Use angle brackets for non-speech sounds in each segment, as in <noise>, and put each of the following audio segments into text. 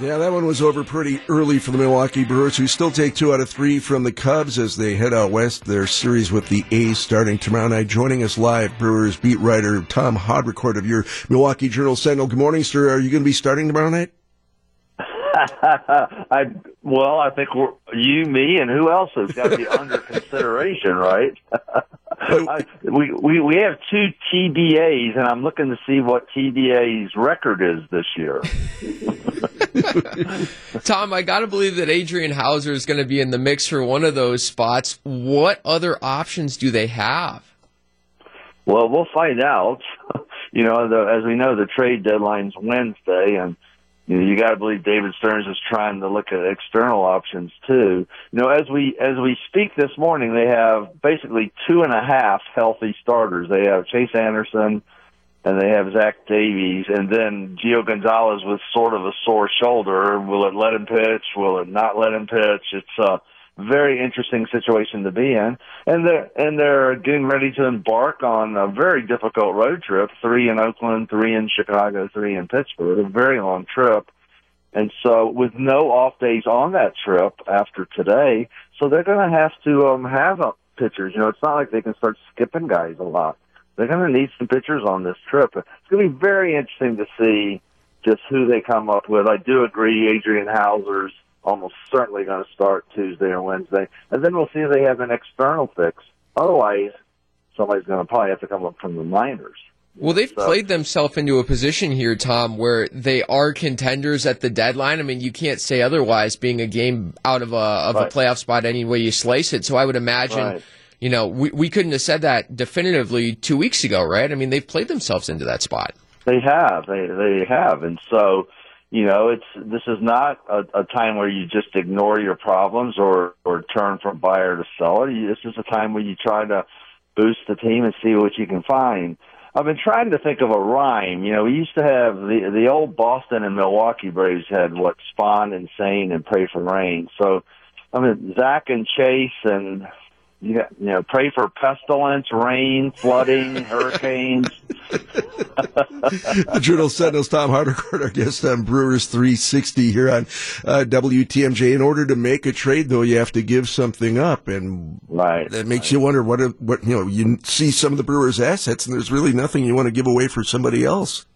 Yeah, that one was over pretty early for the Milwaukee Brewers, who still take two out of three from the Cubs as they head out west. Their series with the A's starting tomorrow night. Joining us live, Brewers beat writer Tom Haudricourt of your Milwaukee Journal Sentinel. Good morning, sir. Are you going to be starting tomorrow night? <laughs> I well, I think we're, you, me, and who else has got to be under <laughs> consideration, right? <laughs> I, we we we have two TBAs, and I'm looking to see what TBA's record is this year. <laughs> Tom, I got to believe that Adrian Houser is going to be in the mix for one of those spots. What other options do they have? Well, we'll find out. <laughs> you know, the, as we know, the trade deadline's Wednesday, and you know, you got to believe David Stearns is trying to look at external options too. You know, as we as we speak this morning, they have basically two and a half healthy starters. They have Chase Anderson, and they have Zach Davies, and then Gio Gonzalez with sort of a sore shoulder. Will it let him pitch? Will it not let him pitch? It's uh very interesting situation to be in. And they're and they're getting ready to embark on a very difficult road trip, three in Oakland, three in Chicago, three in Pittsburgh, a very long trip. And so with no off days on that trip after today, so they're gonna have to um have uh, pitchers. You know, it's not like they can start skipping guys a lot. They're gonna need some pitchers on this trip. It's gonna be very interesting to see just who they come up with. I do agree Adrian Houser's almost certainly going to start Tuesday or Wednesday, and then we'll see if they have an external fix. Otherwise, somebody's going to probably have to come up from the minors. Well, they've so. played themselves into a position here, Tom, where they are contenders at the deadline. I mean, you can't say otherwise, being a game out of a of right. a playoff spot any way you slice it. So I would imagine, right. you know, we we couldn't have said that definitively two weeks ago, right? I mean, they've played themselves into that spot. They have, they they have, and so you know, it's this is not a, a time where you just ignore your problems or or turn from buyer to seller. You, this is a time where you try to boost the team and see what you can find. I've been trying to think of a rhyme. You know, we used to have the the old Boston and Milwaukee Braves had what Spahn, Insane, and Pray for Rain. So, I mean, Zach and Chase and you, you know, pray for pestilence, rain, flooding, <laughs> hurricanes. the Journal Sentinel's Tom Haudricourt, our guest on Brewers 360 here on uh, WTMJ. In order to make a trade, though, you have to give something up, and right that makes right. you wonder what what you know. You see some of the Brewers' assets, and there's really nothing you want to give away for somebody else.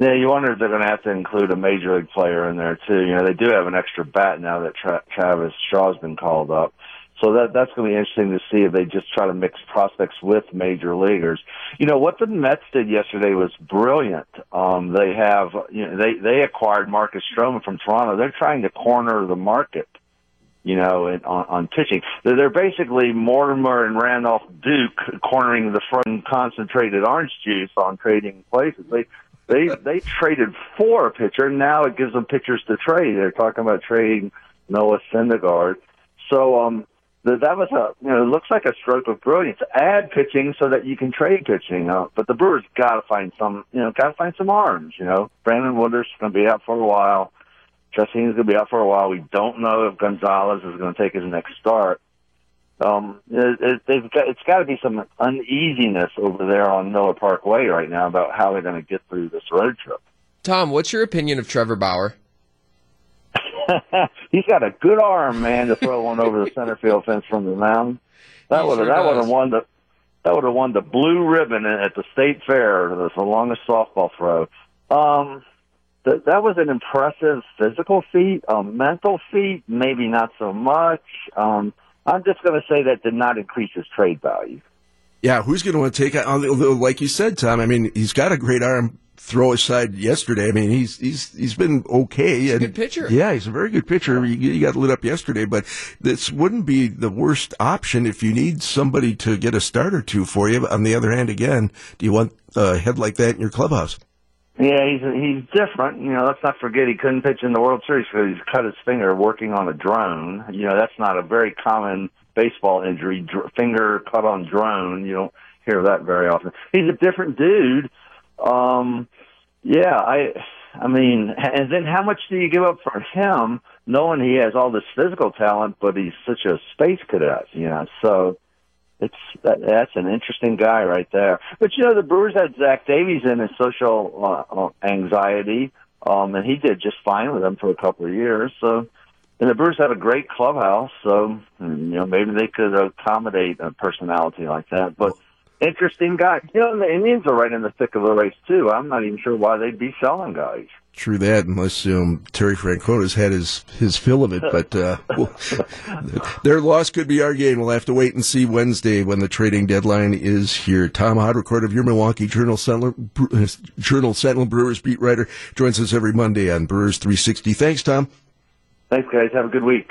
Yeah, you wonder if they're going to have to include a major league player in there too. You know, they do have an extra bat now that Tra- Travis Shaw's been called up. So that that's going to be interesting to see if they just try to mix prospects with major leaguers. You know what the Mets did yesterday was brilliant. Um, they have you know they they acquired Marcus Stroman from Toronto. They're trying to corner the market. You know, on, on pitching, they're, they're basically Mortimer and Randolph Duke cornering the front concentrated orange juice on trading places. They they they traded for a pitcher. Now it gives them pitchers to trade. They're talking about trading Noah Syndergaard. So um, that was a you know it looks like a stroke of brilliance. Add pitching so that you can trade pitching. Uh, but the Brewers got to find some you know got to find some arms. You know, Brandon Woodruff's going to be out for a while. Chacín's going to be out for a while. We don't know if Gonzalez is going to take his next start. Um, it, it, they've got, it's got to be some uneasiness over there on Miller Park Way right now about how they're going to get through this road trip. Tom, what's your opinion of Trevor Bauer? <laughs> he's got a good arm, man, to throw one over the center field fence from the mound. That would have sure that would have won the that would have won the blue ribbon at the state fair. That's the longest softball throw. Um, that that was an impressive physical feat. A mental feat, maybe not so much. Um, I'm just going to say that did not increase his trade value. Yeah, who's going to want to take on? Like you said, Tom. I mean, he's got a great arm throw aside yesterday. I mean, he's he's he's been okay. He's and, good pitcher. Yeah, he's a very good pitcher. You, you, got lit up yesterday, but this wouldn't be the worst option if you need somebody to get a start or two for you. On the other hand, again, do you want a head like that in your clubhouse? Yeah, he's he's different. You know, let's not forget he couldn't pitch in the World Series because he's cut his finger working on a drone. You know, that's not a very common baseball injury. Dr- finger cut on drone. You don't hear that very often. He's a different dude. Um, yeah, I, I mean, and then how much do you give up for him, knowing he has all this physical talent, but he's such a space cadet, you know? So it's that, that's an interesting guy right there. But you know, the Brewers had Zach Davies in his social uh, uh anxiety. um, and he did just fine with them for a couple of years. So, and the Brewers have a great clubhouse, so you know maybe they could accommodate a personality like that. But interesting guy. You know, the Indians are right in the thick of the race too. I'm not even sure why they'd be selling guys. True that, unless um, Terry Francona's had his, his fill of it. <laughs> But uh, well, their loss could be our gain. We'll have to wait and see Wednesday when the trading deadline is here. Tom Haudricourt of your Milwaukee Journal Sentinel, Journal Sentinel Brewers beat writer joins us every Monday on Brewers 360. Thanks, Tom. Thanks, guys. Have a good week.